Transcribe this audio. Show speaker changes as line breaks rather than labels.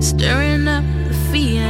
stirring up the
fear